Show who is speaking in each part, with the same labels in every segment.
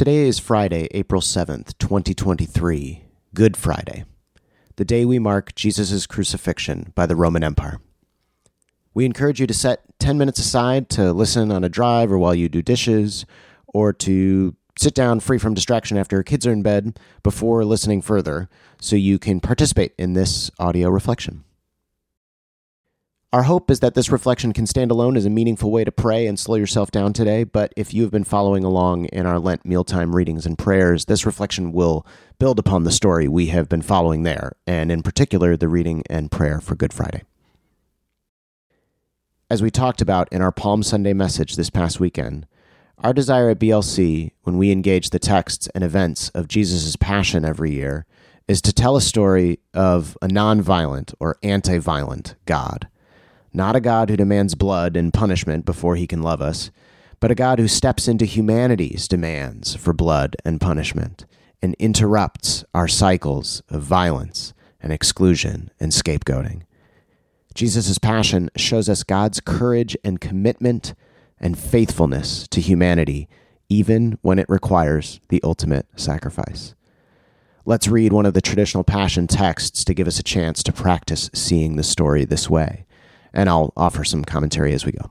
Speaker 1: Today is Friday, April 7th, 2023, Good Friday, the day we mark Jesus' crucifixion by the Roman Empire. We encourage you to set 10 minutes aside to listen on a drive or while you do dishes, or to sit down free from distraction after your kids are in bed before listening further so you can participate in this audio reflection. Our hope is that this reflection can stand alone as a meaningful way to pray and slow yourself down today. But if you have been following along in our Lent mealtime readings and prayers, this reflection will build upon the story we have been following there, and in particular, the reading and prayer for Good Friday. As we talked about in our Palm Sunday message this past weekend, our desire at BLC, when we engage the texts and events of Jesus' passion every year, is to tell a story of a nonviolent or anti violent God not a God who demands blood and punishment before he can love us, but a God who steps into humanity's demands for blood and punishment and interrupts our cycles of violence and exclusion and scapegoating. Jesus' passion shows us God's courage and commitment and faithfulness to humanity, even when it requires the ultimate sacrifice. Let's read one of the traditional passion texts to give us a chance to practice seeing the story this way and I'll offer some commentary as we go.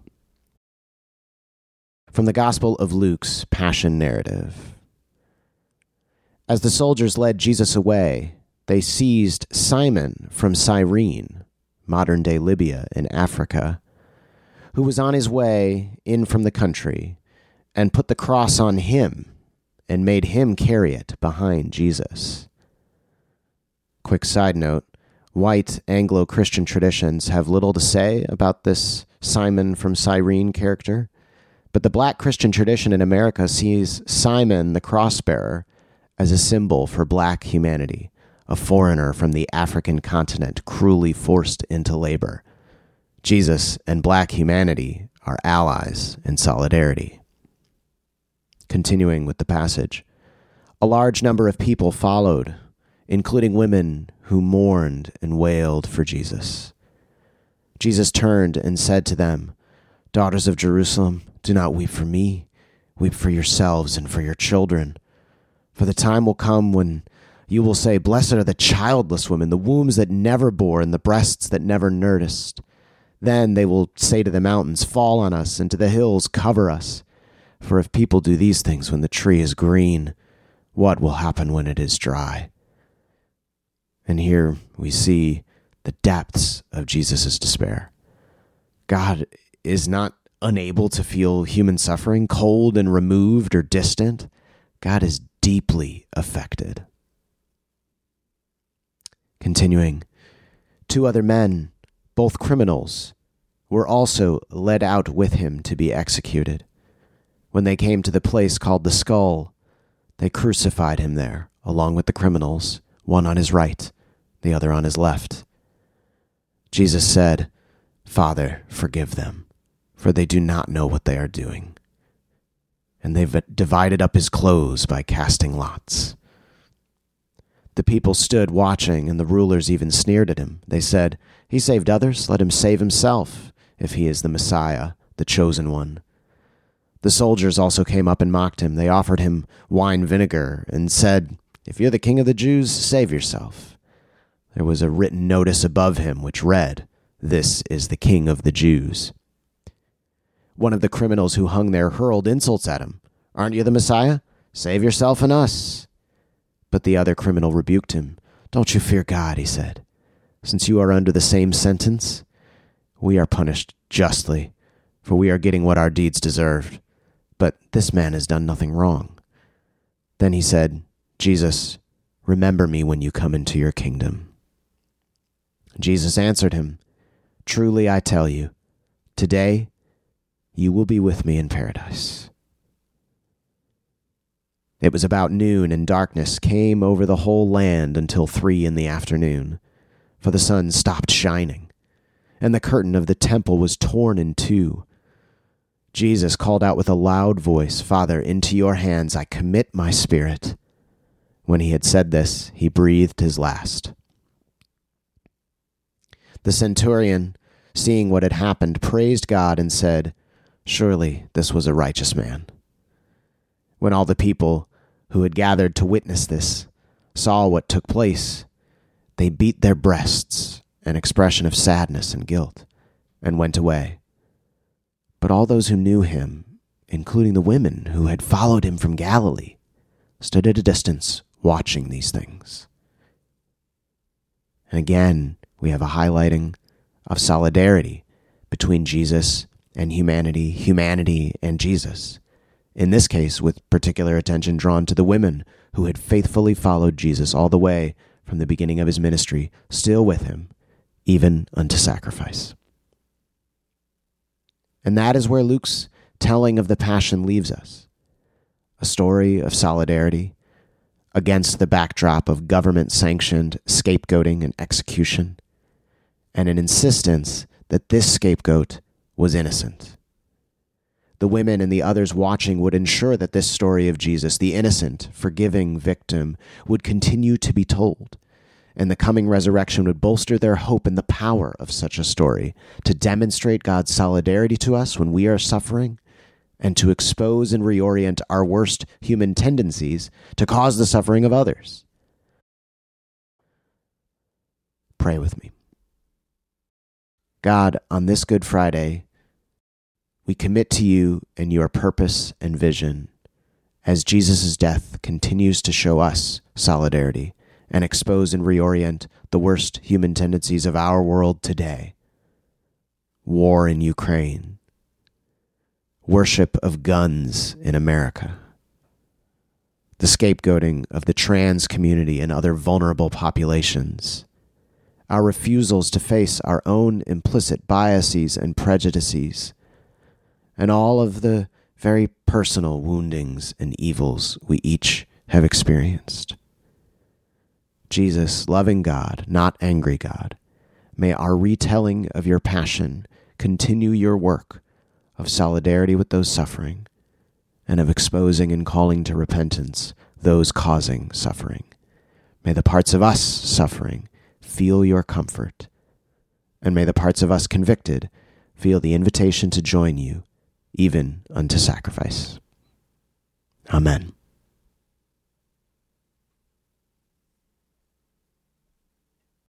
Speaker 1: From the Gospel of Luke's Passion narrative. As the soldiers led Jesus away, they seized Simon from Cyrene, modern day Libya in Africa, who was on his way in from the country, and put the cross on him and made him carry it behind Jesus. Quick side note white Anglo Christian traditions have little to say about this Simon from Cyrene character, but the black Christian tradition in America sees Simon the crossbearer as a symbol for black humanity, a foreigner from the African continent cruelly forced into labor. Jesus and black humanity are allies in solidarity. Continuing with the passage, a large number of people followed, including women who mourned and wailed for Jesus. Jesus turned and said to them, Daughters of Jerusalem, do not weep for me, weep for yourselves and for your children. For the time will come when you will say, Blessed are the childless women, the wombs that never bore, and the breasts that never nursed. Then they will say to the mountains, Fall on us, and to the hills, Cover us. For if people do these things when the tree is green, what will happen when it is dry? And here we see the depths of Jesus' despair. God is not unable to feel human suffering, cold and removed or distant. God is deeply affected. Continuing, two other men, both criminals, were also led out with him to be executed. When they came to the place called the skull, they crucified him there, along with the criminals, one on his right the other on his left. Jesus said, Father, forgive them, for they do not know what they are doing. And they've divided up his clothes by casting lots. The people stood watching, and the rulers even sneered at him. They said, He saved others, let him save himself, if he is the Messiah, the chosen one. The soldiers also came up and mocked him. They offered him wine vinegar and said, If you're the king of the Jews, save yourself. There was a written notice above him which read, This is the King of the Jews. One of the criminals who hung there hurled insults at him. Aren't you the Messiah? Save yourself and us. But the other criminal rebuked him. Don't you fear God, he said. Since you are under the same sentence, we are punished justly, for we are getting what our deeds deserved. But this man has done nothing wrong. Then he said, Jesus, remember me when you come into your kingdom. Jesus answered him, Truly I tell you, today you will be with me in paradise. It was about noon, and darkness came over the whole land until three in the afternoon, for the sun stopped shining, and the curtain of the temple was torn in two. Jesus called out with a loud voice, Father, into your hands I commit my spirit. When he had said this, he breathed his last. The centurion, seeing what had happened, praised God and said, Surely this was a righteous man. When all the people who had gathered to witness this saw what took place, they beat their breasts, an expression of sadness and guilt, and went away. But all those who knew him, including the women who had followed him from Galilee, stood at a distance watching these things. And again, we have a highlighting of solidarity between Jesus and humanity, humanity and Jesus. In this case, with particular attention drawn to the women who had faithfully followed Jesus all the way from the beginning of his ministry, still with him, even unto sacrifice. And that is where Luke's telling of the Passion leaves us a story of solidarity against the backdrop of government sanctioned scapegoating and execution, and an insistence that this scapegoat was innocent. The women and the others watching would ensure that this story of Jesus, the innocent, forgiving victim, would continue to be told, and the coming resurrection would bolster their hope in the power of such a story to demonstrate God's solidarity to us when we are suffering and to expose and reorient our worst human tendencies to cause the suffering of others. Pray with me. God, on this Good Friday, we commit to you and your purpose and vision as Jesus' death continues to show us solidarity and expose and reorient the worst human tendencies of our world today. War in Ukraine, worship of guns in America, the scapegoating of the trans community and other vulnerable populations, our refusals to face our own implicit biases and prejudices and all of the very personal woundings and evils we each have experienced. Jesus, loving God, not angry God, may our retelling of your passion continue your work of solidarity with those suffering and of exposing and calling to repentance those causing suffering. May the parts of us suffering feel your comfort, and may the parts of us convicted feel the invitation to join you even unto sacrifice. Amen.